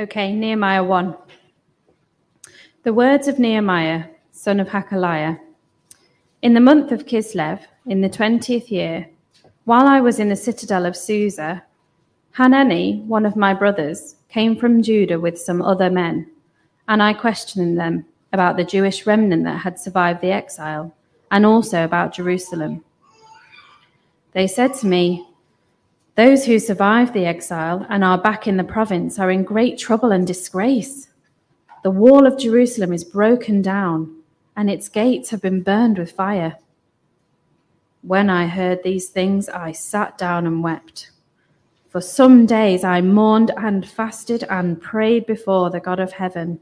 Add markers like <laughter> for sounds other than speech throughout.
Okay, Nehemiah 1. The words of Nehemiah, son of Hakaliah. In the month of Kislev, in the twentieth year, while I was in the citadel of Susa, Hanani, one of my brothers, came from Judah with some other men, and I questioned them about the Jewish remnant that had survived the exile, and also about Jerusalem. They said to me, Those who survived the exile and are back in the province are in great trouble and disgrace. The wall of Jerusalem is broken down, and its gates have been burned with fire. When I heard these things, I sat down and wept. For some days I mourned and fasted and prayed before the God of heaven.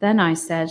Then I said,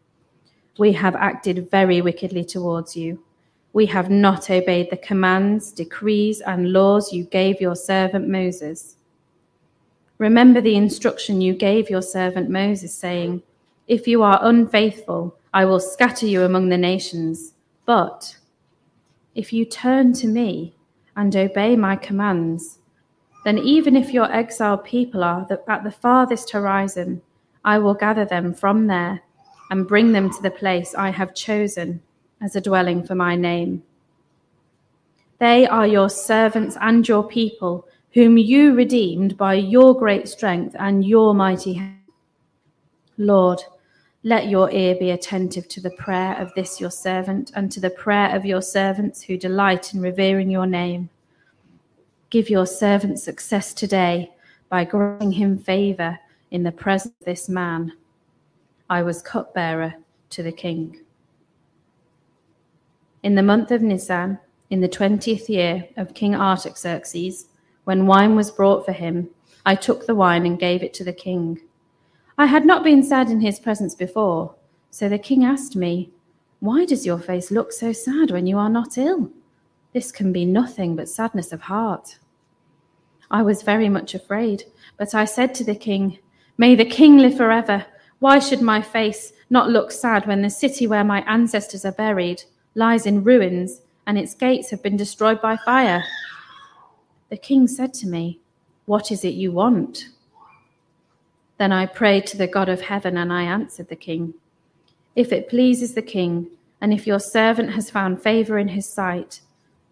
We have acted very wickedly towards you. We have not obeyed the commands, decrees, and laws you gave your servant Moses. Remember the instruction you gave your servant Moses, saying, If you are unfaithful, I will scatter you among the nations. But if you turn to me and obey my commands, then even if your exiled people are at the farthest horizon, I will gather them from there and bring them to the place I have chosen as a dwelling for my name. They are your servants and your people, whom you redeemed by your great strength and your mighty hand. Lord, let your ear be attentive to the prayer of this your servant and to the prayer of your servants who delight in revering your name. Give your servant success today by granting him favor in the presence of this man I was cupbearer to the king. In the month of Nisan, in the twentieth year of King Artaxerxes, when wine was brought for him, I took the wine and gave it to the king. I had not been sad in his presence before, so the king asked me, Why does your face look so sad when you are not ill? This can be nothing but sadness of heart. I was very much afraid, but I said to the king, May the king live forever. Why should my face not look sad when the city where my ancestors are buried lies in ruins and its gates have been destroyed by fire? The king said to me, What is it you want? Then I prayed to the God of heaven and I answered the king, If it pleases the king, and if your servant has found favor in his sight,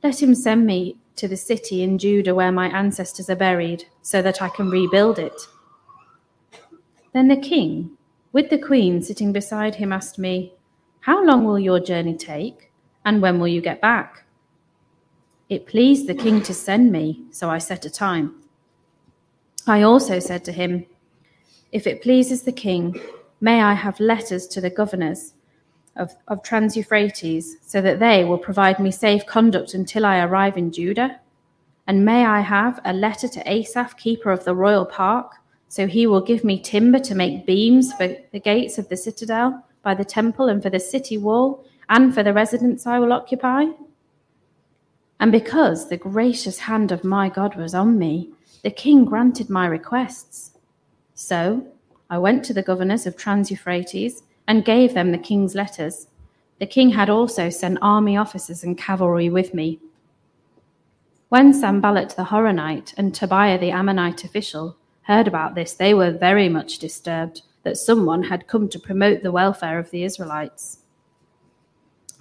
let him send me to the city in Judah where my ancestors are buried, so that I can rebuild it. Then the king with the Queen sitting beside him, asked me, How long will your journey take, and when will you get back? It pleased the king to send me, so I set a time. I also said to him, If it pleases the king, may I have letters to the governors of, of Trans Euphrates, so that they will provide me safe conduct until I arrive in Judah? And may I have a letter to Asaph, keeper of the royal park, so he will give me timber to make beams for the gates of the citadel, by the temple, and for the city wall, and for the residence I will occupy. And because the gracious hand of my God was on me, the king granted my requests. So I went to the governors of Trans Euphrates and gave them the king's letters. The king had also sent army officers and cavalry with me. When Sanballat the Horonite and Tobiah the Ammonite official heard about this, they were very much disturbed that someone had come to promote the welfare of the Israelites.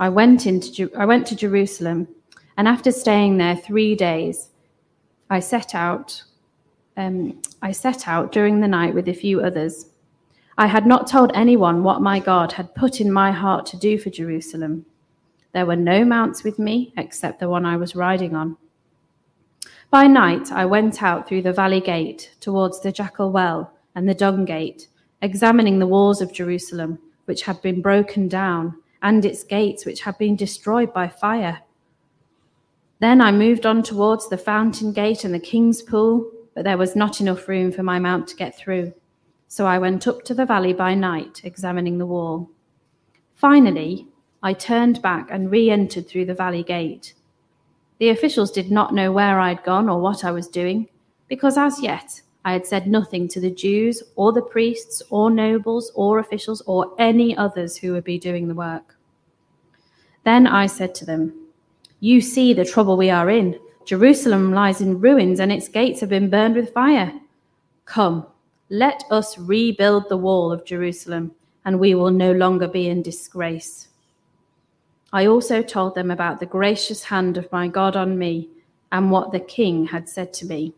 I went, into, I went to Jerusalem, and after staying there three days, I set out. Um, I set out during the night with a few others. I had not told anyone what my God had put in my heart to do for Jerusalem. There were no mounts with me except the one I was riding on. By night I went out through the valley gate towards the jackal well and the dung gate, examining the walls of Jerusalem, which had been broken down, and its gates, which had been destroyed by fire. Then I moved on towards the fountain gate and the king's pool, but there was not enough room for my mount to get through. So I went up to the valley by night, examining the wall. Finally, I turned back and re entered through the valley gate. The officials did not know where I'd gone or what I was doing, because as yet I had said nothing to the Jews or the priests or nobles or officials or any others who would be doing the work. Then I said to them, You see the trouble we are in. Jerusalem lies in ruins and its gates have been burned with fire. Come, let us rebuild the wall of Jerusalem, and we will no longer be in disgrace. I also told them about the gracious hand of my God on me and what the king had said to me.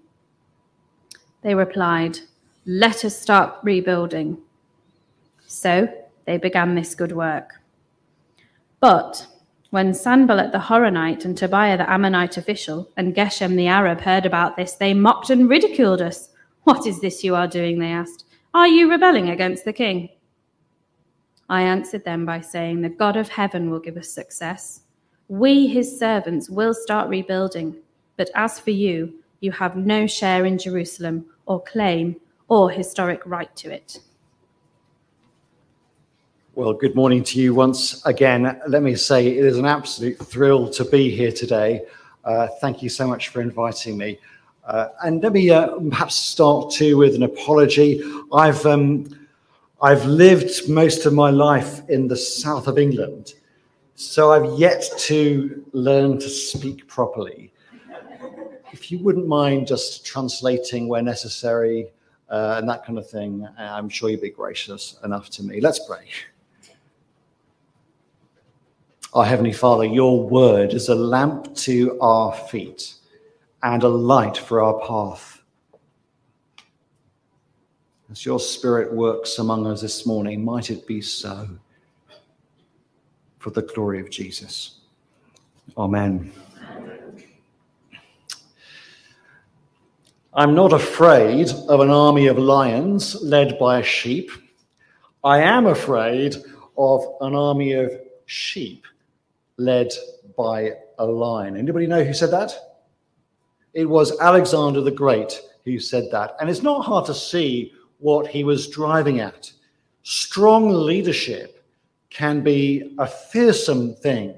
They replied, Let us start rebuilding. So they began this good work. But when Sanballat the Horonite and Tobiah the Ammonite official and Geshem the Arab heard about this, they mocked and ridiculed us. What is this you are doing? They asked. Are you rebelling against the king? I answered them by saying, The God of heaven will give us success. We, his servants, will start rebuilding. But as for you, you have no share in Jerusalem or claim or historic right to it. Well, good morning to you once again. Let me say it is an absolute thrill to be here today. Uh, thank you so much for inviting me. Uh, and let me uh, perhaps start too with an apology. I've um, I've lived most of my life in the south of England, so I've yet to learn to speak properly. If you wouldn't mind just translating where necessary uh, and that kind of thing, I'm sure you'd be gracious enough to me. Let's pray. Our Heavenly Father, your word is a lamp to our feet and a light for our path. As your Spirit works among us this morning, might it be so for the glory of Jesus. Amen. I'm not afraid of an army of lions led by a sheep. I am afraid of an army of sheep led by a lion. Anybody know who said that? It was Alexander the Great who said that. And it's not hard to see what he was driving at. Strong leadership can be a fearsome thing.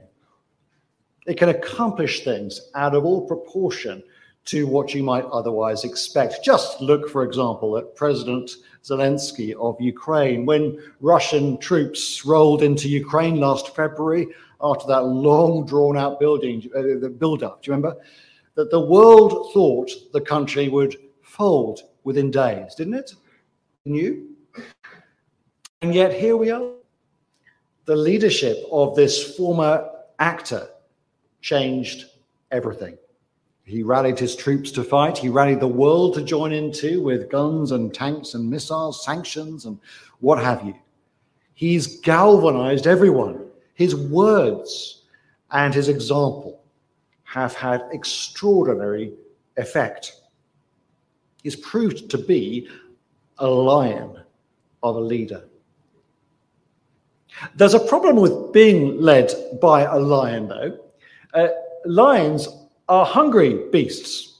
It can accomplish things out of all proportion to what you might otherwise expect. Just look, for example, at President Zelensky of Ukraine. When Russian troops rolled into Ukraine last February after that long drawn out building, uh, the build up, do you remember? That the world thought the country would fold within days, didn't it? New. And yet here we are. The leadership of this former actor changed everything. He rallied his troops to fight. He rallied the world to join in too with guns and tanks and missiles, sanctions and what have you. He's galvanized everyone. His words and his example have had extraordinary effect. He's proved to be a lion of a leader. There's a problem with being led by a lion, though. Uh, lions are hungry beasts,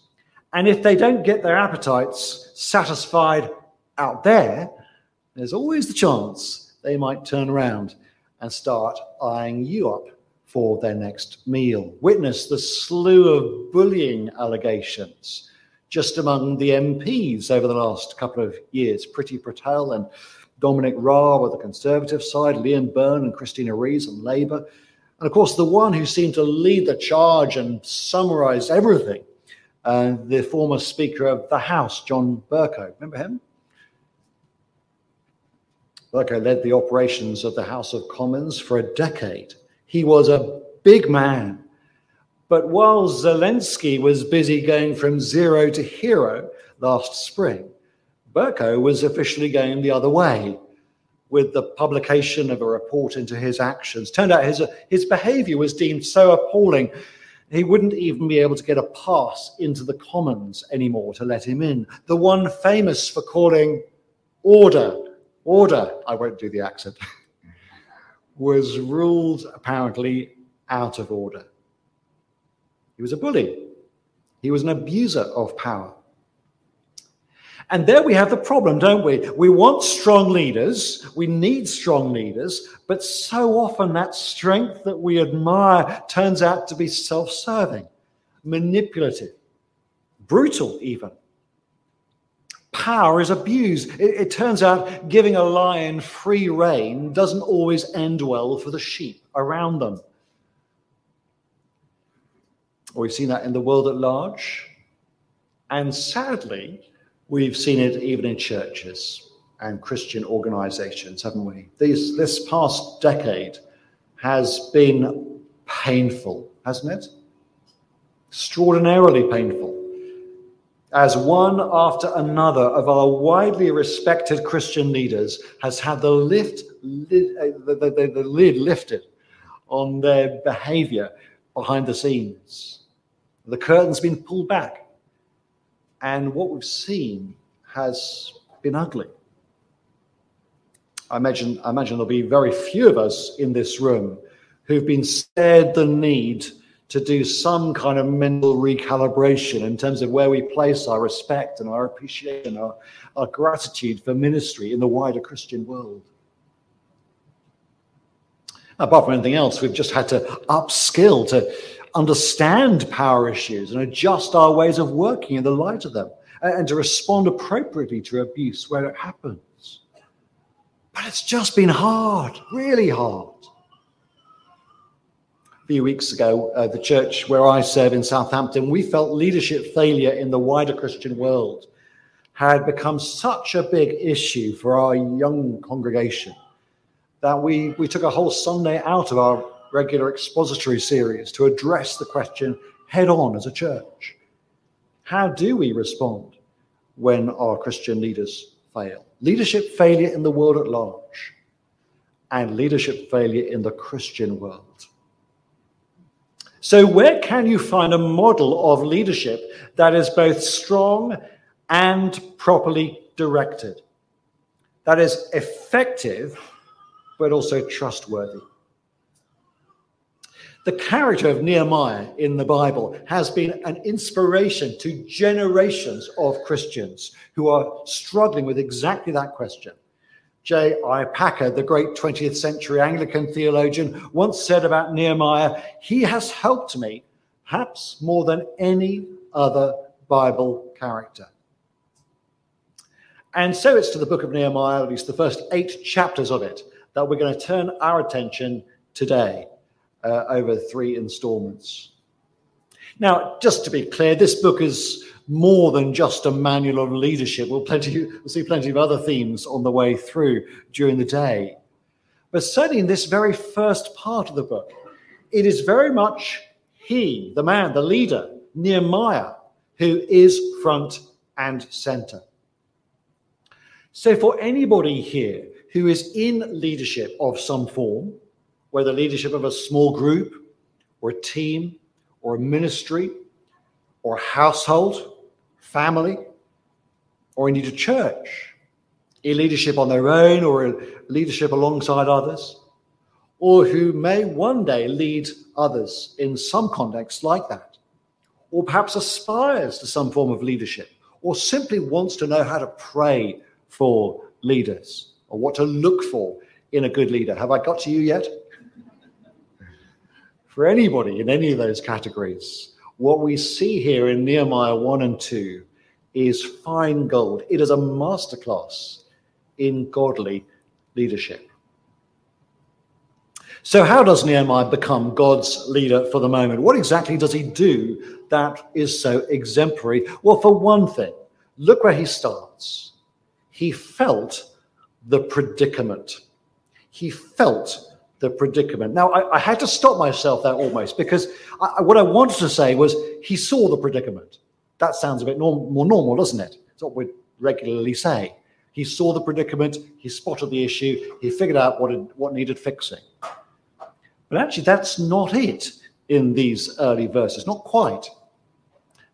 and if they don't get their appetites satisfied out there, there's always the chance they might turn around and start eyeing you up for their next meal. Witness the slew of bullying allegations just among the MPs over the last couple of years. Priti Patel and Dominic Raab on the Conservative side, Liam Byrne and Christina Rees on Labour. And of course, the one who seemed to lead the charge and summarize everything, uh, the former Speaker of the House, John Bercow. Remember him? Bercow led the operations of the House of Commons for a decade. He was a big man but while Zelensky was busy going from zero to hero last spring, Bercow was officially going the other way with the publication of a report into his actions. Turned out his, his behavior was deemed so appalling, he wouldn't even be able to get a pass into the Commons anymore to let him in. The one famous for calling order, order, I won't do the accent, <laughs> was ruled apparently out of order. He was a bully. He was an abuser of power. And there we have the problem, don't we? We want strong leaders, we need strong leaders, but so often that strength that we admire turns out to be self serving, manipulative, brutal, even. Power is abused. It, it, turns out giving a lion free rein doesn't always end well for the sheep around them. We've seen that in the world at large. And sadly, We've seen it even in churches and Christian organizations, haven't we? These, this past decade has been painful, hasn't it? Extraordinarily painful. As one after another of our widely respected Christian leaders has had the, lift, uh, the, the, the lid lifted on their behavior behind the scenes. The curtain's been pulled back and what we've seen has been ugly. I imagine, I imagine there'll be very few of us in this room who've been spared the need to do some kind of mental recalibration in terms of where we place our respect and our appreciation, our, our gratitude for ministry in the wider Christian world. Apart from anything else, we've just had to upskill to understand power issues and adjust our ways of working in the light of them and to respond appropriately to abuse where it happens. But it's just been hard, really hard. A few weeks ago, uh, the church where I serve in Southampton, we felt leadership failure in the wider Christian world had become such a big issue for our young congregation that we, we took a whole Sunday out of our regular expository series to address the question head on as a church. How do we respond when our Christian leaders fail? Leadership failure in the world at large and leadership failure in the Christian world. So, where can you find a model of leadership that is both strong and properly directed? That is effective, but also trustworthy. The character of Nehemiah in the Bible has been an inspiration to generations of Christians who are struggling with exactly that question. J.I. Packer, the great 20th century Anglican theologian, once said about Nehemiah, he has helped me perhaps more than any other Bible character. And so it's to the book of Nehemiah, at least the first eight chapters of it, that we're going to turn our attention today uh, over three installments. Now, just to be clear, this book is more than just a manual of leadership. We'll, plenty, we'll see plenty of other themes on the way through during the day. But certainly in this very first part of the book, it is very much he, the man, the leader, Nehemiah, who is front and center. So, for anybody here who is in leadership of some form, whether leadership of a small group or a team or a ministry or a household, family, or indeed a church, in leadership on their own or a leadership alongside others, or who may one day lead others in some context like that, or perhaps aspires to some form of leadership, or simply wants to know how to pray for leaders or what to look for in a good leader. Have I got to you yet? For anybody in any of those categories. What we see here in Nehemiah 1 and 2 is fine gold. It is a masterclass in godly leadership. So, how does Nehemiah become God's leader for the moment? What exactly does he do that is so exemplary? Well, for one thing, look where he starts. He felt the predicament. He felt the predicament. Now, I, I, had to stop myself there almost because I, what I wanted to say was he saw the predicament. That sounds a bit norm, more normal, doesn't it? It's what we regularly say. He saw the predicament, he spotted the issue, he figured out what, it, what needed fixing. But actually, that's not it in these early verses, not quite.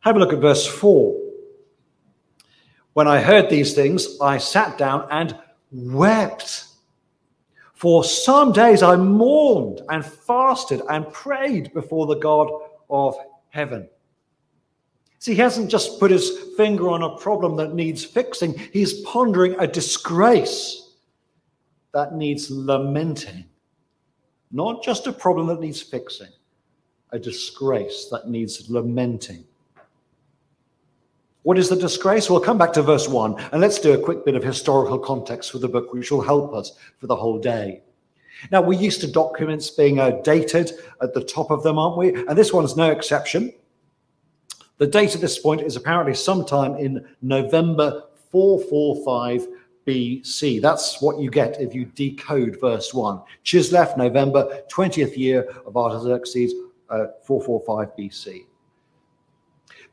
Have a look at verse 4. When I heard these things, I sat down and wept. For some days I mourned and fasted and prayed before the God of heaven. See, he hasn't just put his finger on a problem that needs fixing, he's pondering a disgrace that needs lamenting. Not just a problem that needs fixing, a disgrace that needs lamenting. What is the disgrace? We'll come back to verse 1 and let's do a quick bit of historical context for the book, which will help us for the whole day. Now, we're used to documents being uh, dated at the top of them, aren't we? And this one's no exception. The date at this point is apparently sometime in November 445 BC. That's what you get if you decode verse 1. Chislev, November, 20th year of Artaxerxes, uh, 445 BC.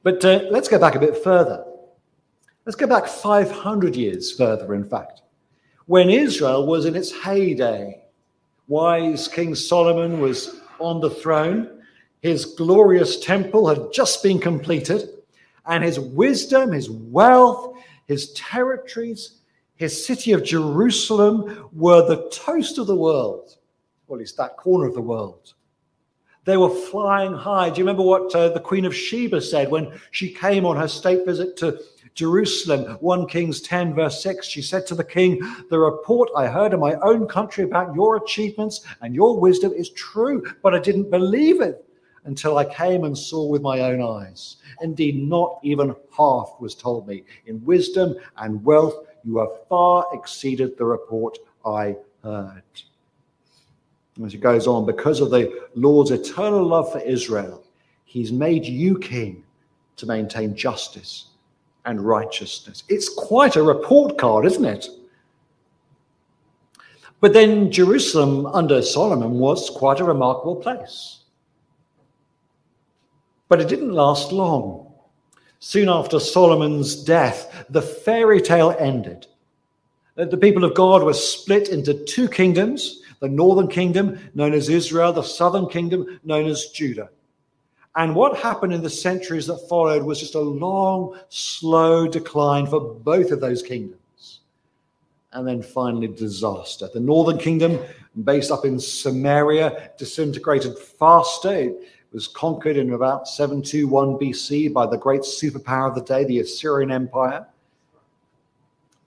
But uh, let's go back a bit further. Let's go back 500 years further, in fact, when Israel was in its heyday. Wise King Solomon was on the throne. His glorious temple had just been completed, and his wisdom, his wealth, his territories, his city of Jerusalem were the toast of the world, or at least that corner of the world. They were flying high. Do you remember what uh, the Queen of Sheba said when she came on her state visit to Jerusalem? 1 Kings 10, verse 6. She said to the king, The report I heard in my own country about your achievements and your wisdom is true, but I didn't believe it until I came and saw with my own eyes. Indeed, not even half was told me. In wisdom and wealth, you have far exceeded the report I heard. As he goes on, because of the Lord's eternal love for Israel, he's made you king to maintain justice and righteousness. It's quite a report card, isn't it? But then Jerusalem under Solomon was quite a remarkable place. But it didn't last long. Soon after Solomon's death, the fairy tale ended. The people of God were split into two kingdoms the northern kingdom, known as Israel, the southern kingdom, known as Judah. And what happened in the centuries that followed was just a long, slow decline for both of those kingdoms. And then finally, disaster. The northern kingdom, based up in Samaria, disintegrated faster. It was conquered in about 721 BC by the great superpower of the day, the Assyrian Empire.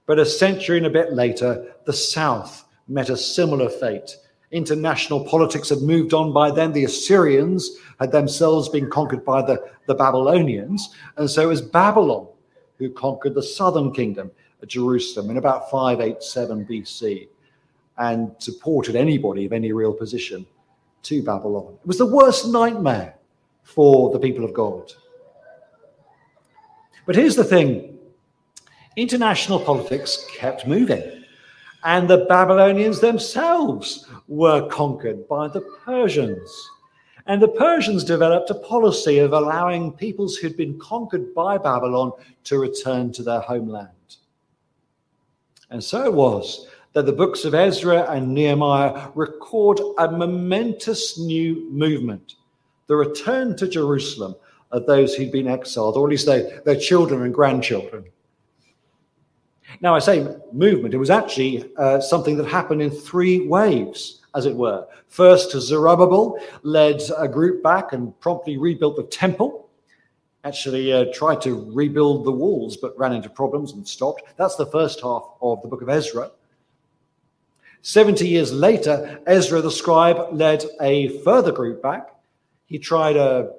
But a century and a bit later, the south met a similar fate. International politics had moved on by then. The Assyrians had themselves been conquered by the, the Babylonians. And so it was Babylon who conquered the southern kingdom, Jerusalem, in about 587 BC and supported anybody of any real position to Babylon. It was the worst nightmare for the people of God. But here's the thing international politics kept moving. And the Babylonians themselves were conquered by the Persians. And the Persians developed a policy of allowing peoples who'd been conquered by Babylon to return to their homeland. And so it was that the books of Ezra and Nehemiah record a momentous new movement the return to Jerusalem of those who'd been exiled, or at least their, children and grandchildren. Now, I say movement, it was actually uh, something that happened in three waves, as it were. First, Zerubbabel led a group back and promptly rebuilt the temple, actually uh, tried to rebuild the walls, but ran into problems and stopped. That's the first half of the book of Ezra. 70 years later, Ezra the scribe led a further group back. He tried a,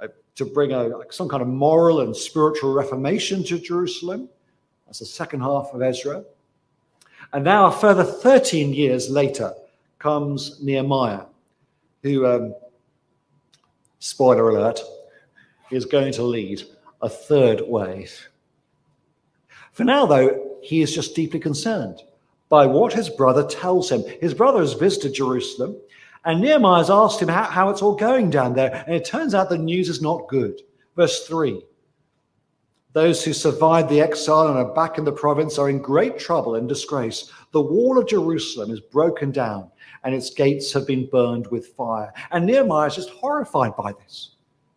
a, to bring a, some kind of moral and spiritual reformation to Jerusalem. That's the second half of Ezra. And now, a further 13 years later, comes Nehemiah, who, um, spoiler alert, is going to lead a third wave. For now, though, he is just deeply concerned by what his brother tells him. His brother has visited Jerusalem, and Nehemiah has asked him how, how it's all going down there, and it turns out the news is not good. Verse 3 those who survived the exile and are back in the province are in great trouble and disgrace. The wall of Jerusalem is broken down and its gates have been burned with fire. And Nehemiah is just horrified by this.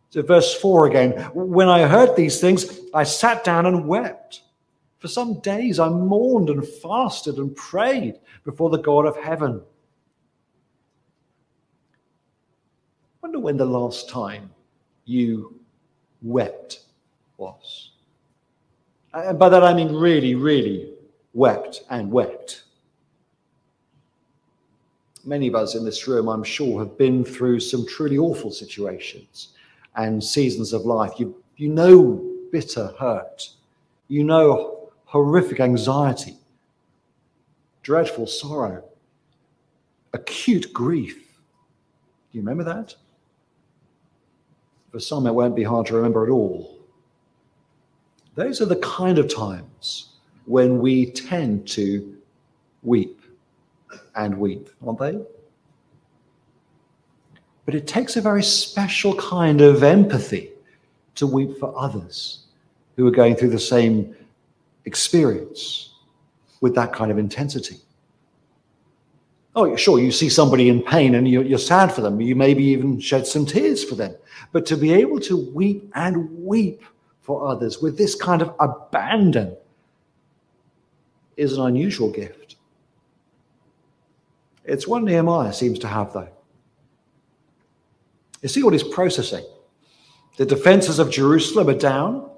So, verse 4 again When I heard these things, I sat down and wept. For some days I mourned and fasted and prayed before the God of heaven. I Wonder when the last time you wept was. And by that I mean really, really wept and wept. Many of us in this room, I'm sure, have been through some truly awful situations and seasons of life. You, you know bitter hurt, you know horrific anxiety, dreadful sorrow, acute grief. Do you remember that? For some, it won't be hard to remember at all. Those are the kind of times when we tend to weep and weep, aren't they? But it takes a very special kind of empathy to weep for others who are going through the same experience with that kind of intensity. Oh, sure, you see somebody in pain and you're, you're, sad for them. You maybe even shed some tears for them. But to be able to weep and weep for others with this kind of abandon is an unusual gift. It's one Nehemiah seems to have, though. You see what he's processing. The defenses of Jerusalem are down,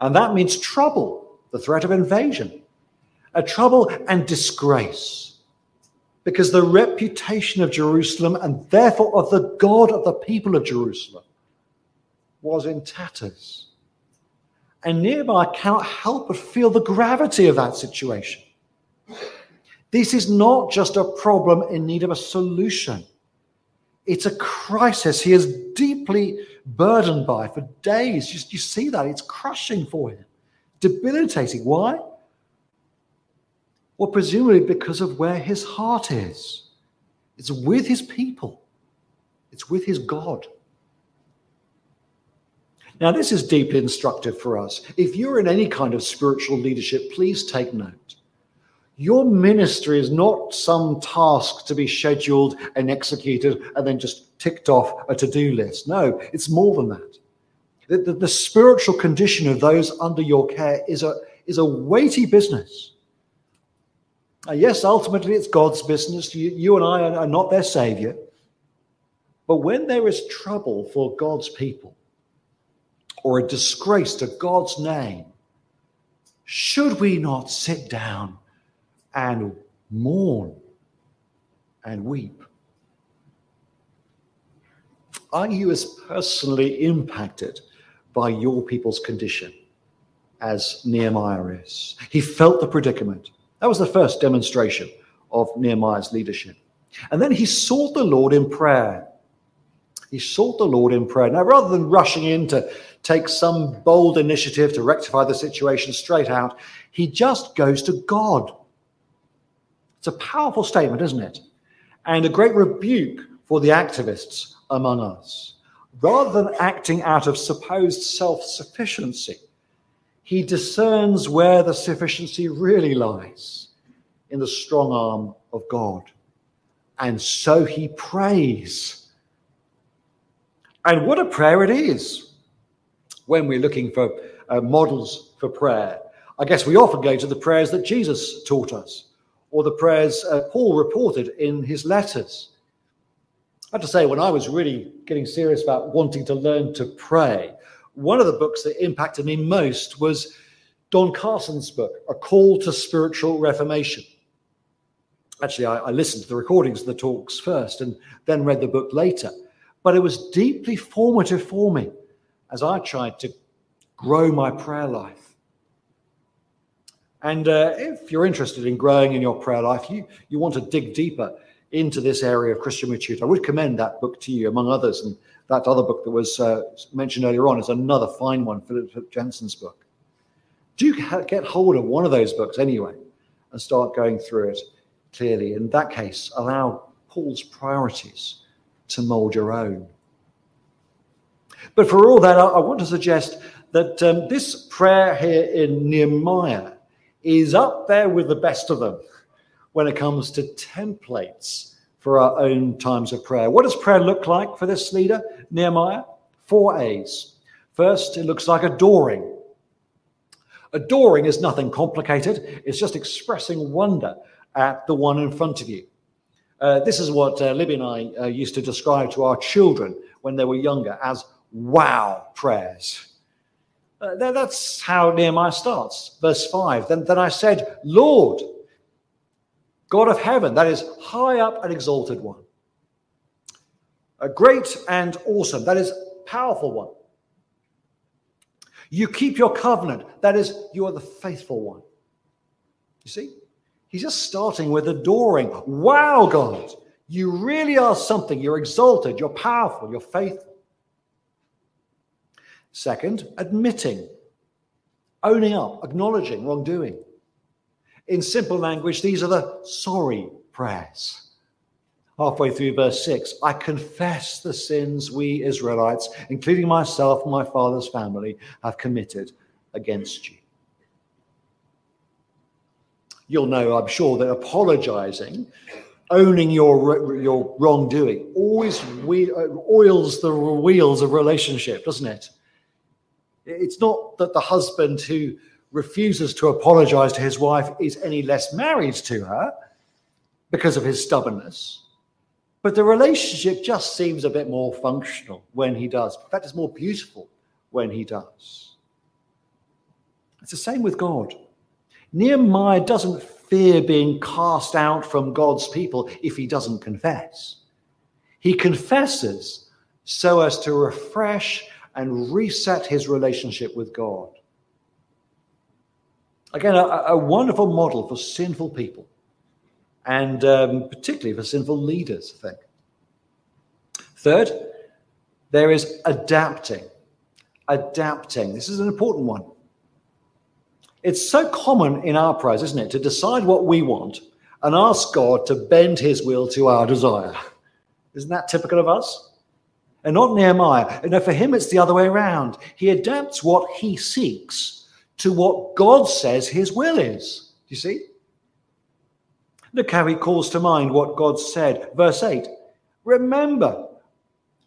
and that means trouble, the threat of invasion, a trouble and disgrace. Because the reputation of Jerusalem, and therefore of the God of the people of Jerusalem, was in tatters. And Nehemiah cannot help but feel the gravity of that situation. This is not just a problem in need of a solution. It's a crisis he is deeply burdened by for days. You, you see that? It's crushing for him, debilitating. Why? Well, presumably because of where his heart is. It's with his people, it's with his God. Now, this is deeply instructive for us. If you're in any kind of spiritual leadership, please take note. Your ministry is not some task to be scheduled and executed and then just ticked off a to do list. No, it's more than that. The, the, the, spiritual condition of those under your care is a, is a weighty business. Yes, ultimately it's God's business. You, you and I are, are not their savior. But when there is trouble for God's people or a disgrace to God's name, should we not sit down and mourn and weep? Are you as personally impacted by your people's condition as Nehemiah is? He felt the predicament. That was the first demonstration of Nehemiah's leadership. And then he sought the Lord in prayer. He sought the Lord in prayer. Now, rather than rushing in to take some bold initiative to rectify the situation straight out, he just goes to God. It's a powerful statement, isn't it? And a great rebuke for the activists among us. Rather than acting out of supposed self sufficiency, he discerns where the sufficiency really lies in the strong arm of God. And so he prays. And what a prayer it is when we're looking for uh, models for prayer. I guess we often go to the prayers that Jesus taught us or the prayers uh, Paul reported in his letters. I have to say, when I was really getting serious about wanting to learn to pray, one of the books that impacted me most was Don Carson's book, A Call to Spiritual Reformation. Actually, I, I listened to the recordings of the talks first and then read the book later. But it was deeply formative for me as I tried to grow my prayer life. And uh, if you're interested in growing in your prayer life, you, you want to dig deeper into this area of Christian maturity. I would commend that book to you, among others. And that other book that was uh, mentioned earlier on is another fine one, Phillip Jensen's book. Do get hold of one of those books anyway and start going through it clearly. In that case, allow Paul's priorities to mold your own. But for all that, I, want to suggest that um, this prayer here in Nehemiah is up there with the best of them when it comes to templates for our own times of prayer. What does prayer look like for this leader, Nehemiah? Four A's. First, it looks like adoring. Adoring is nothing complicated, it's just expressing wonder at the one in front of you. Uh, this is what uh, Libby and I uh, used to describe to our children when they were younger as wow prayers. Uh, that's how Nehemiah starts. Verse 5 then, then I said, Lord, God of heaven, that is high up and exalted one, a great and awesome, that is powerful one. You keep your covenant, that is, you are the faithful one. You see? He's just starting with adoring. Wow, God, you really are something. You're exalted, you're powerful, you're faithful. Second, admitting, owning up, acknowledging wrongdoing. In simple language, these are the sorry prayers. Halfway through verse 6, I confess the sins we Israelites, including myself and my father's family, have committed against you. You'll know, I'm sure, that apologizing, owning your, your wrongdoing, always uh, oils the wheels of relationship, doesn't it? It's not that the husband who refuses to apologize to his wife is any less married to her because of his stubbornness. But the relationship just seems a bit more functional when he does. In fact, it's more beautiful when he does. It's the same with God. Nehemiah doesn't fear being cast out from God's people if he doesn't confess. He confesses so as to refresh and reset his relationship with God. Again, a, a wonderful model for sinful people and um, particularly for sinful leaders, I think. Third, there is adapting. Adapting. This is an important one. It's so common in our prayers, isn't it, to decide what we want and ask God to bend his will to our desire. Isn't that typical of us? And not Nehemiah. Know, for him, it's the other way around. He adapts what he seeks to what God says his will is. Do you see? Look how he calls to mind what God said. Verse 8 Remember,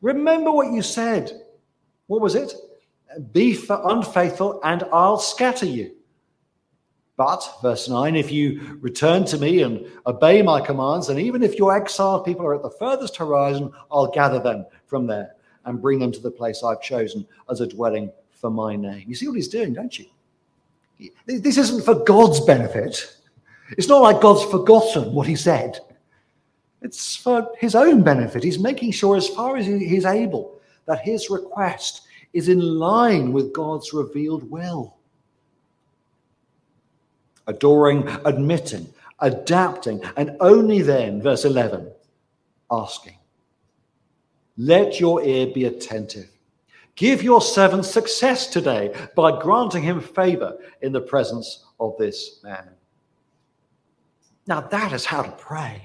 remember what you said. What was it? Be unfaithful, and I'll scatter you. But, verse 9, if you return to me and obey my commands, and even if your exiled people are at the furthest horizon, I'll gather them from there and bring them to the place I've chosen as a dwelling for my name. You see what he's doing, don't you? This isn't for God's benefit. It's not like God's forgotten what he said. It's for his own benefit. He's making sure, as far as he's able, that his request is in line with God's revealed will. Adoring, admitting, adapting, and only then, verse 11, asking. Let your ear be attentive. Give your servant success today by granting him favor in the presence of this man. Now, that is how to pray.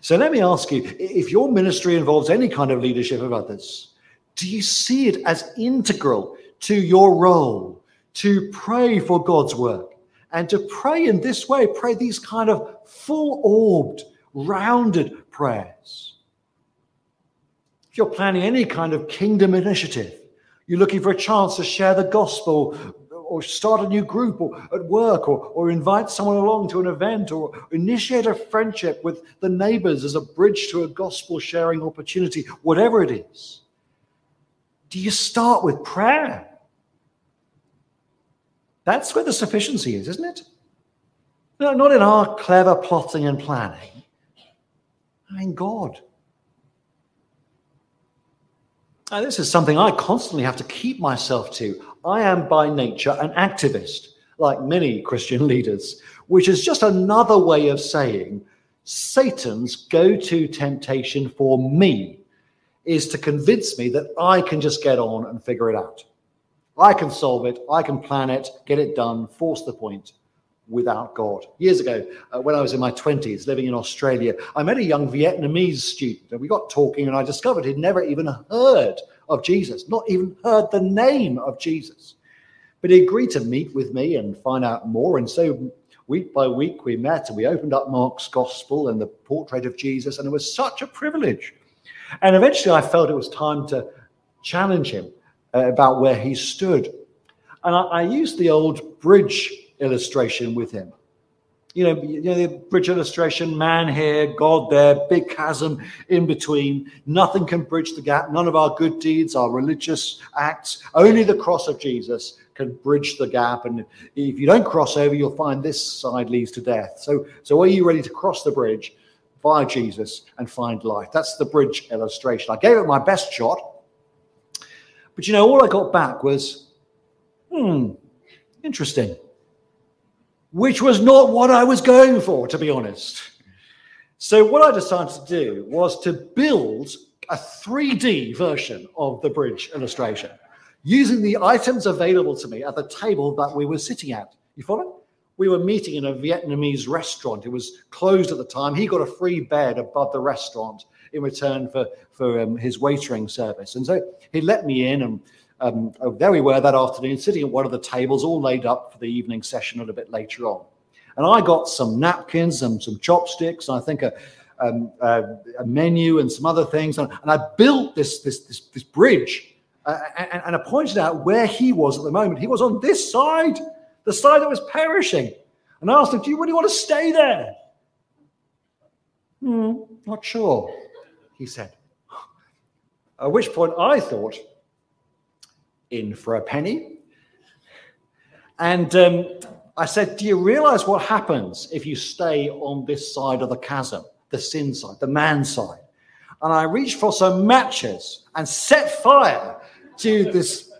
So let me ask you if your ministry involves any kind of leadership of others, do you see it as integral to your role to pray for God's work? And to pray in this way, pray these kind of full orbed, rounded prayers. If you're planning any kind of kingdom initiative, you're looking for a chance to share the gospel or start a new group or at work or, or invite someone along to an event or initiate a friendship with the neighbors as a bridge to a gospel sharing opportunity, whatever it is, do you start with prayer? That's where the sufficiency is, isn't it? No, not in our clever plotting and planning. I mean, God. Now, this is something I constantly have to keep myself to. I am by nature an activist, like many Christian <laughs> leaders, which is just another way of saying Satan's go to temptation for me is to convince me that I can just get on and figure it out. I can solve it, I can plan it, get it done, force the point without God. Years ago, uh, when I was in my 20s living in Australia, I met a young Vietnamese student and we got talking, and I discovered he'd never even heard of Jesus, not even heard the name of Jesus. But he agreed to meet with me and find out more. And so, week by week, we met and we opened up Mark's gospel and the portrait of Jesus, and it was such a privilege. And eventually, I felt it was time to challenge him uh, about where he stood. And I, I used the old bridge illustration with him. You know, you know, the bridge illustration, man here, God there, big chasm in between. Nothing can bridge the gap. None of our good deeds, our religious acts, only the cross of Jesus can bridge the gap. And if you don't cross over, you'll find this side leads to death. So, so are you ready to cross the bridge via Jesus and find life? That's the bridge illustration. I gave it my best shot. But you know, all I got back was, hmm, interesting which was not what I was going for, to be honest. So, what I decided to do was to build a 3D version of the bridge illustration using the items available to me at the table that we were sitting at. You follow? We were meeting in a Vietnamese restaurant. It was closed at the time. He got a free bed above the restaurant in return for, for um, his waitering service. And so he let me in and um, oh, there we were that afternoon, sitting at one of the tables, all laid up for the evening session a little bit later on. And I got some napkins and some chopsticks, and I think a, um, a, menu and some other things. And, and I built this, this, this, this bridge, uh, and, and I pointed out where he was at the moment. He was on this side, the side that was perishing. And I asked him, Do you really want to stay there? Hmm, not sure, he said. At which point I thought, in for a penny. And um, I said, Do you realize what happens if you stay on this side of the chasm, the sin side, the man side? And I reached for some matches and set fire to this,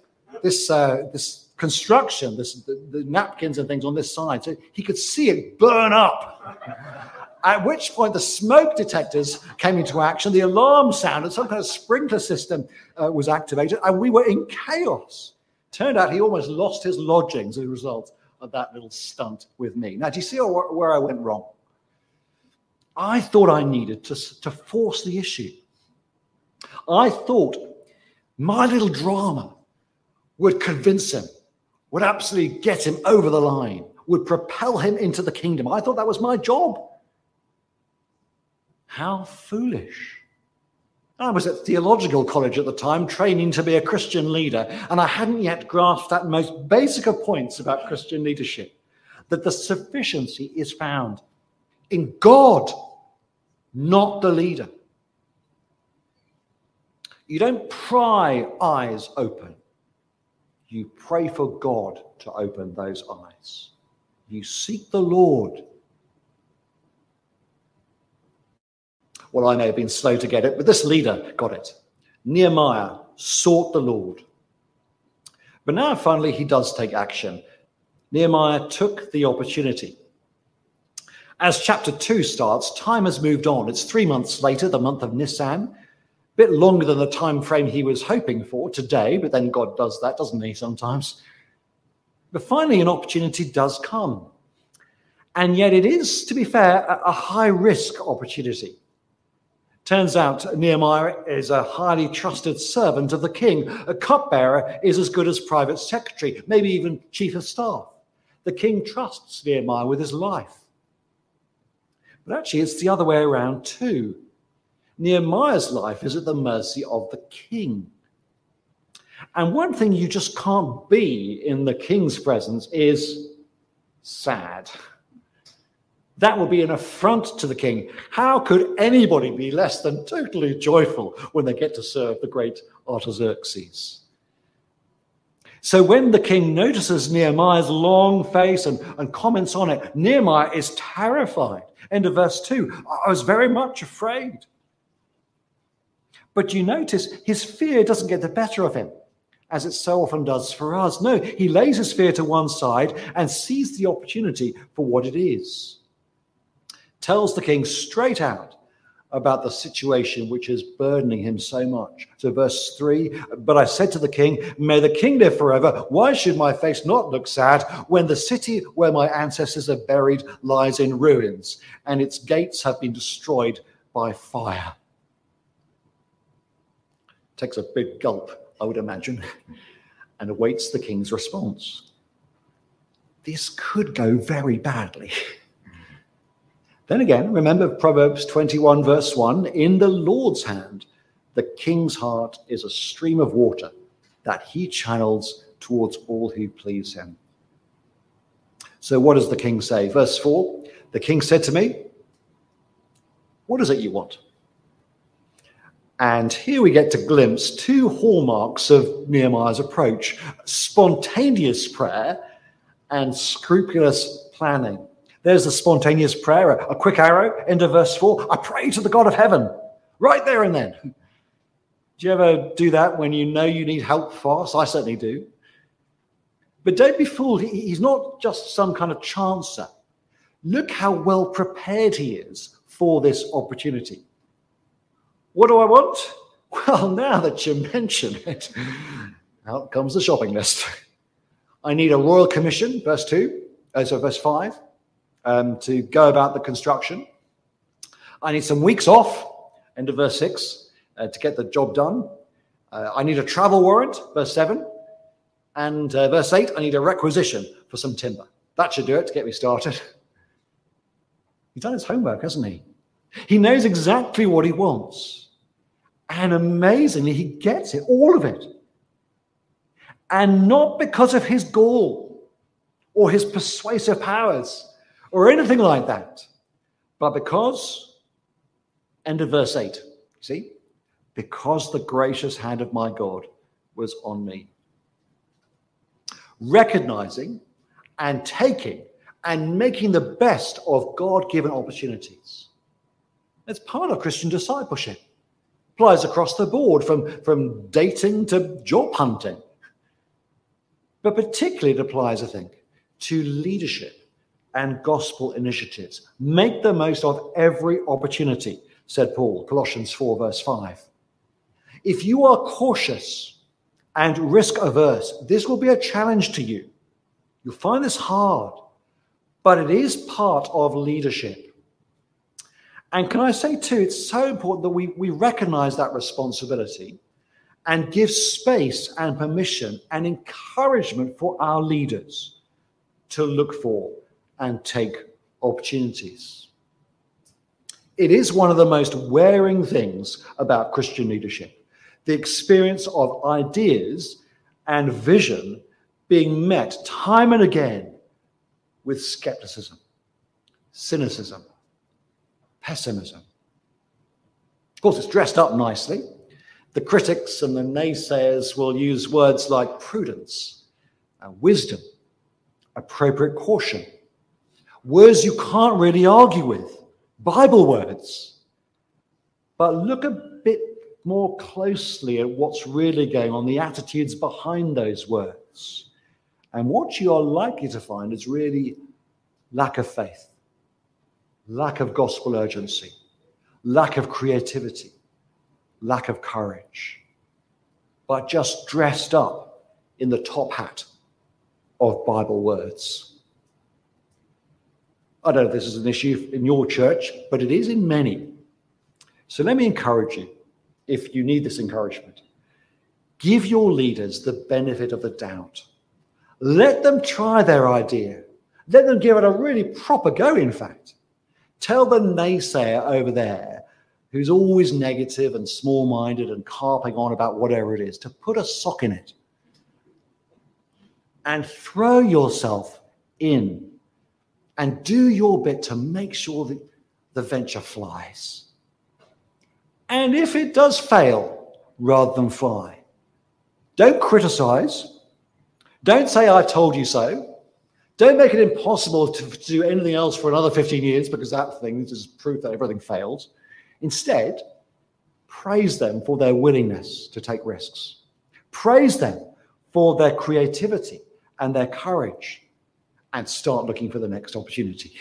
this, uh, this construction, this, the, the napkins and things on this side. So he could see it burn up. At which point, the smoke detectors came into action, the alarm sounded, some kind of sprinkler system uh, was activated, and we were in chaos. Turned out he almost lost his lodgings as a result of that little stunt with me. Now, do you see where I went wrong? I thought I needed to, to force the issue. I thought my little drama would convince him, would absolutely get him over the line, would propel him into the kingdom. I thought that was my job. How foolish. I was at theological college at the time, training to be a Christian leader, and I hadn't yet grasped that most basic of points about Christian leadership that the sufficiency is found in God, not the leader. You don't pry eyes open, you pray for God to open those eyes. You seek the Lord Well, I may have been slow to get it, but this leader got it. Nehemiah sought the Lord. But now, finally, he does take action. Nehemiah took the opportunity. As chapter 2 starts, time has moved on. It's three months later, the month of Nisan, a bit longer than the time frame he was hoping for today, but then God does that, doesn't he, sometimes? But finally, an opportunity does come. And yet, it is, to be fair, a high risk opportunity. Turns out Nehemiah is a highly trusted servant of the king. A cupbearer is as good as private secretary, maybe even chief of staff. The king trusts Nehemiah with his life. But actually, it's the other way around too. Nehemiah's life is at the mercy of the king. And one thing you just can't be in the king's presence is sad. <laughs> That would be an affront to the king. How could anybody be less than totally joyful when they get to serve the great Artaxerxes? So when the king notices Nehemiah's long face and, and comments on it, Nehemiah is terrified. End of verse 2. I was very much afraid. But you notice his fear doesn't get the better of him, as it so often does for us. No, he lays his fear to one side and sees the opportunity for what it is tells the king straight out about the situation which is burdening him so much. So, verse 3 But I said to the king, May the king live forever. Why should my face not look sad when the city where my ancestors are buried lies in ruins and its gates have been destroyed by fire? Takes a big gulp, I would imagine, <laughs> and awaits the king's response. This could go very badly. <laughs> Then again, remember Proverbs 21, verse 1 In the Lord's hand, the king's heart is a stream of water that he channels towards all who please him. So, what does the king say? Verse 4 The king said to me, What is it you want? And here we get to glimpse two hallmarks of Nehemiah's approach spontaneous prayer and scrupulous planning. There's the spontaneous prayer, a quick arrow, end of verse 4. I pray to the God of heaven, right there and then. Do you ever do that when you know you need help fast? I certainly do. But don't be fooled. He's not just some kind of chancer. Look how well prepared he is for this opportunity. What do I want? Well, now that you mention it, <laughs> out comes the shopping list. <laughs> I need a royal commission, verse 2, uh, so verse 5, um, to go about the construction. I need some weeks off, end of verse 6, uh, to get the job done. Uh, I need a travel warrant, verse 7. And uh, verse 8, I need a requisition for some timber. That should do it to get me started. <laughs> He's done his homework, hasn't he? He knows exactly what he wants. And amazingly, he gets it, all of it. And not because of his gall or his persuasive powers or anything like that, but because, end of verse 8, see, because the gracious hand of my God was on me. Recognizing and taking and making the best of God given opportunities. It's part of Christian discipleship applies across the board from, from dating to job hunting. But particularly it applies, I think, to leadership and gospel initiatives. Make the most of every opportunity, said Paul, Colossians 4, verse 5. If you are cautious and risk averse, this will be a challenge to you. You'll find this hard, but it is part of leadership. And can I say, too, it's so important that we, we recognize that responsibility and give space and permission and encouragement for our leaders to look for and take opportunities. It is one of the most wearing things about Christian leadership the experience of ideas and vision being met time and again with skepticism, cynicism, pessimism. Of course, it's dressed up nicely. The critics and the naysayers will use words like prudence, and wisdom, appropriate caution, words you can't really argue with, Bible words. But look a bit more closely at what's really going on, the attitudes behind those words. And what you are likely to find is really lack of faith lack of gospel urgency, lack of creativity, lack of courage, but just dressed up in the top hat of Bible words. I don't know if this is an issue in your church, but it is in many. So let me encourage you, if you need this encouragement, give your leaders the benefit of the doubt. Let them try their idea. Let them give it a really proper go, in fact. Tell the naysayer over there who's always negative and small minded and carping on about whatever it is to put a sock in it and throw yourself in and do your bit to make sure that the venture flies. And if it does fail rather than fly, don't criticize. Don't say, I told you so. Don't make it impossible to, to do anything else for another 15 years because that thing is proof that everything fails. Instead, praise them for their willingness to take risks. Praise them for their creativity and their courage and start looking for the next opportunity.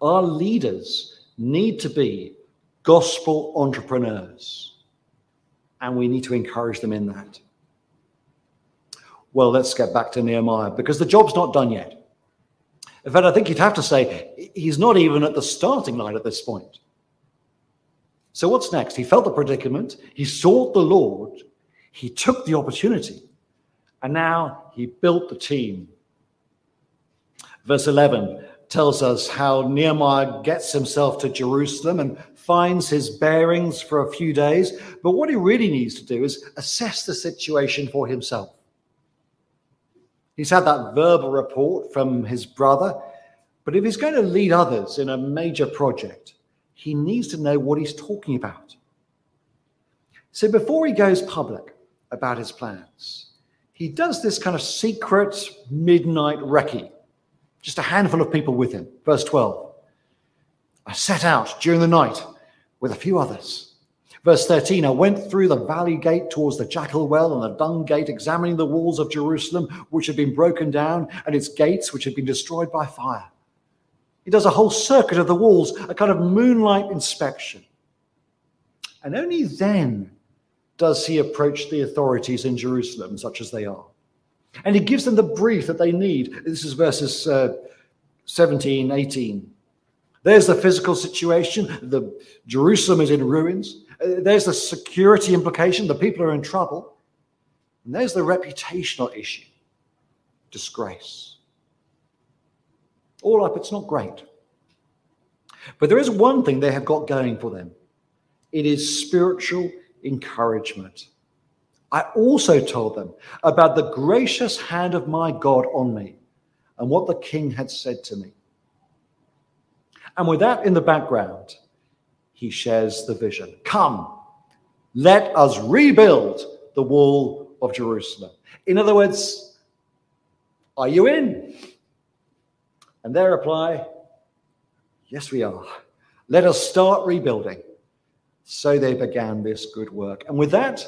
Our leaders need to be gospel entrepreneurs, and we need to encourage them in that. Well, let's get back to Nehemiah because the job's not done yet. In fact, I think you'd have to say he's not even at the starting line at this point. So, what's next? He felt the predicament, he sought the Lord, he took the opportunity, and now he built the team. Verse 11 tells us how Nehemiah gets himself to Jerusalem and finds his bearings for a few days. But what he really needs to do is assess the situation for himself. He's had that verbal report from his brother, But if he's going to lead others in a major project, he needs to know what he's talking about. So before he goes public about his plans, he does this kind of secret midnight recce, just a handful of people with him. Verse 12 I set out during the night with a few others. Verse 13 I went through the valley gate towards the jackal well and the dung gate, examining the walls of Jerusalem, which had been broken down, and its gates, which had been destroyed by fire. He does a whole circuit of the walls, a kind of moonlight inspection. And only then does he approach the authorities in Jerusalem, such as they are. And he gives them the brief that they need. This is verses uh, 17, 18. There's the physical situation. The Jerusalem is in ruins. Uh, there's the security implication. The people are in trouble. And there's the reputational issue disgrace all up, it's not great. But there is one thing they have got going for them it is spiritual encouragement. I also told them about the gracious hand of my God on me and what the king had said to me. And with that in the background, he shares the vision. Come, let us rebuild the wall of Jerusalem. In other words, are you in? And their reply, Yes, we are. Let us start rebuilding. So they began this good work. And with that,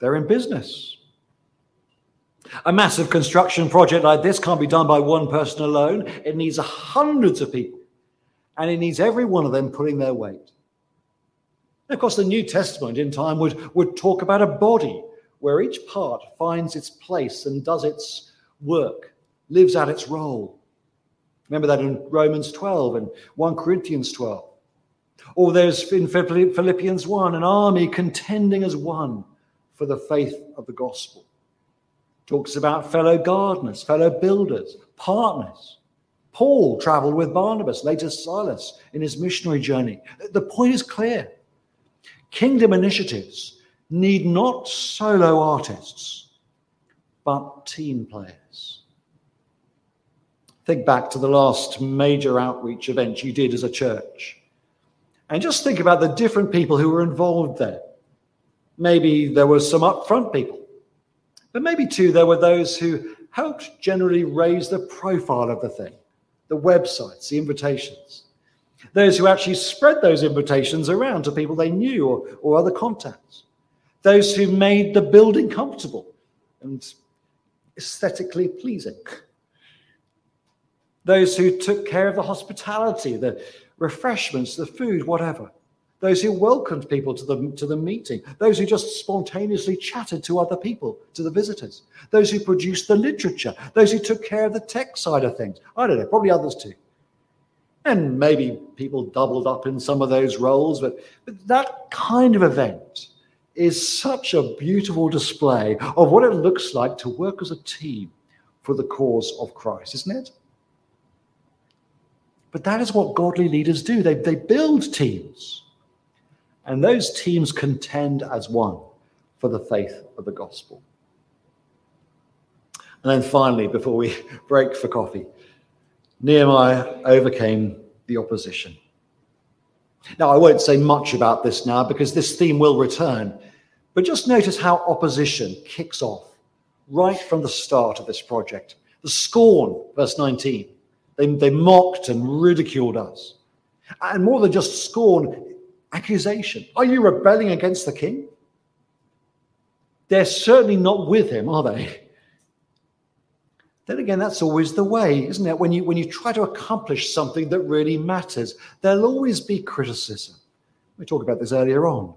they're in business. A massive construction project like this can't be done by one person alone. It needs hundreds of people, and it needs every one of them putting their weight. And of course, the New Testament in time would, would talk about a body where each part finds its place and does its work, lives out its role. Remember that in Romans 12 and 1 Corinthians 12. Or there's in Philippians 1 an army contending as one for the faith of the gospel. Talks about fellow gardeners, fellow builders, partners. Paul traveled with Barnabas, later Silas, in his missionary journey. The point is clear kingdom initiatives need not solo artists, but team players. Think back to the last major outreach event you did as a church. And just think about the different people who were involved there. Maybe there were some upfront people, but maybe too there were those who helped generally raise the profile of the thing, the websites, the invitations. Those who actually spread those invitations around to people they knew or, or other contacts. Those who made the building comfortable and aesthetically pleasing those who took care of the hospitality, the refreshments, the food, whatever. Those who welcomed people to the, to the meeting. Those who just spontaneously chatted to other people, to the visitors. Those who produced the literature. Those who took care of the tech side of things. I don't know, probably others too. And maybe people doubled up in some of those roles, but, but that kind of event is such a beautiful display of what it looks like to work as a team for the cause of Christ, isn't it? But that is what godly leaders do. They, they build teams. And those teams contend as one for the faith of the gospel. And then finally, before we <laughs> break for coffee, Nehemiah overcame the opposition. Now, I won't say much about this now because this theme will return, but just notice how opposition kicks off right from the start of this project. The scorn, verse 19, they, they mocked and ridiculed us. And more than just scorn, accusation. Are you rebelling against the king? They're certainly not with him, are they? Then again, that's always the way, isn't it? When you when you try to accomplish something that really matters, there'll always be criticism. We talked about this earlier on.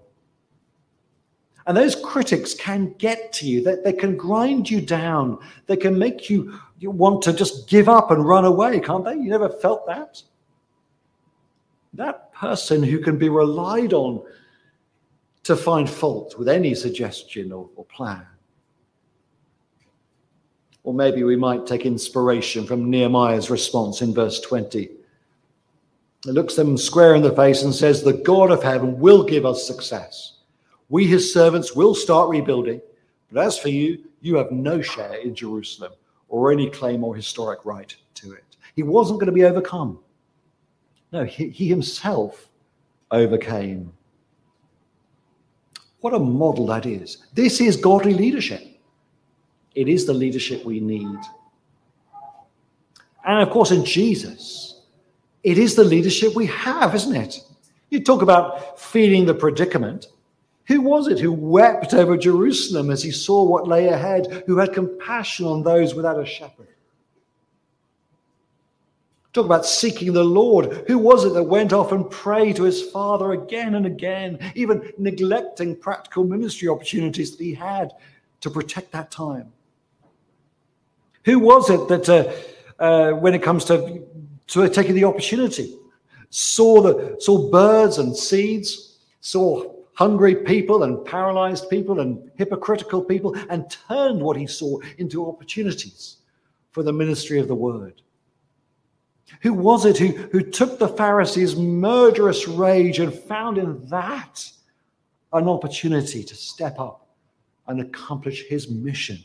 And those critics can get to you. They, they can grind you down. They can make you, you want to just give up and run away, can't they? You never felt that? That person who can be relied on to find fault with any suggestion or, or plan. Or maybe we might take inspiration from Nehemiah's response in verse 20. It looks them square in the face and says, The God of heaven will give us success. We, his servants, will start rebuilding. But as for you, you have no share in Jerusalem or any claim or historic right to it. He wasn't going to be overcome. No, he, he himself overcame. What a model that is. This is godly leadership. It is the leadership we need. And of course, in Jesus, it is the leadership we have, isn't it? You talk about feeling the predicament. Who was it who wept over Jerusalem as he saw what lay ahead, who had compassion on those without a shepherd? Talk about seeking the Lord. Who was it that went off and prayed to his Father again and again, even neglecting practical ministry opportunities that he had to protect that time? Who was it that, uh, uh, when it comes to, to taking the opportunity, saw the saw birds and seeds, saw hungry people and paralyzed people and hypocritical people, and turned what he saw into opportunities for the ministry of the word. Who was it who, who took the Pharisees' murderous rage and found in that an opportunity to step up and accomplish his mission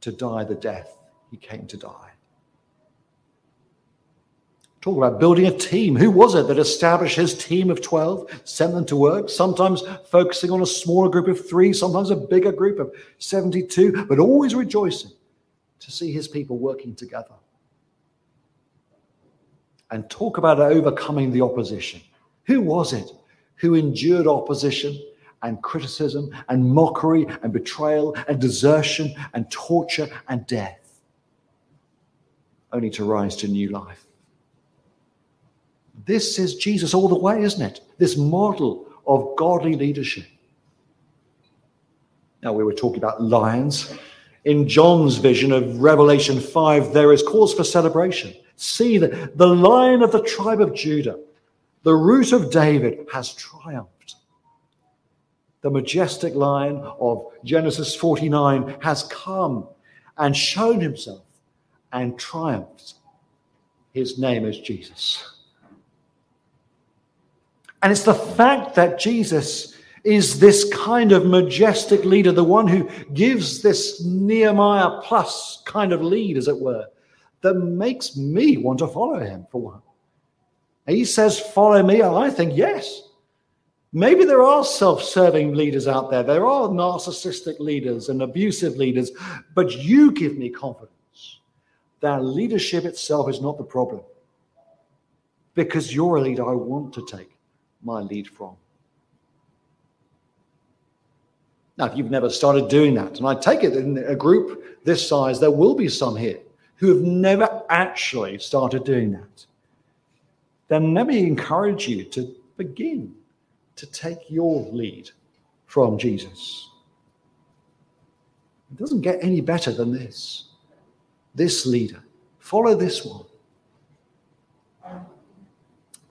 to die the death he came to die? Talk about building a team. Who was it that established his team of 12, sent them to work, sometimes focusing on a smaller group of three, sometimes a bigger group of 72, but always rejoicing to see his people working together? And talk about overcoming the opposition. Who was it who endured opposition and criticism and mockery and betrayal and desertion and torture and death, only to rise to new life? This is Jesus all the way, isn't it? This model of godly leadership. Now, we were talking about lions. In John's vision of Revelation 5, there is cause for celebration. See that the lion of the tribe of Judah, the root of David, has triumphed. The majestic lion of Genesis 49 has come and shown himself and triumphed. His name is Jesus. And it's the fact that Jesus is this kind of majestic leader, the one who gives this Nehemiah plus kind of lead, as it were, that makes me want to follow him for one. He says, Follow me. And I think, yes. Maybe there are self serving leaders out there. There are narcissistic leaders and abusive leaders, but you give me confidence that leadership itself is not the problem because you're a leader I want to take my lead from. Now, if you've never started doing that, and I take it in a group this size, there will be some here who have never actually started doing that, then let me encourage you to begin to take your lead from Jesus. It doesn't get any better than this. This leader. Follow this one.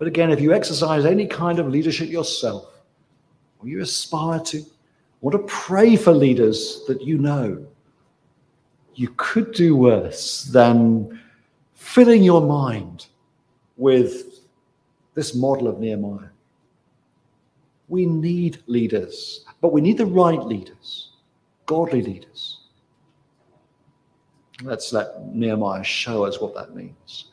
But again, if you exercise any kind of leadership yourself, or you aspire to, or to pray for leaders that you know, you could do worse than filling your mind with this model of Nehemiah. We need leaders, but we need the right leaders, godly leaders. Let's let Nehemiah show us what that means.